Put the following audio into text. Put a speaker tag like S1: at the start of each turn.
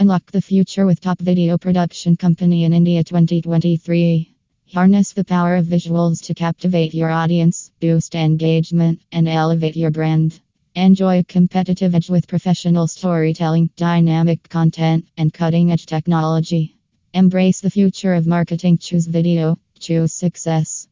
S1: Unlock the future with top video production company in India 2023. Harness the power of visuals to captivate your audience, boost engagement, and elevate your brand. Enjoy a competitive edge with professional storytelling, dynamic content, and cutting edge technology. Embrace the future of marketing. Choose video, choose success.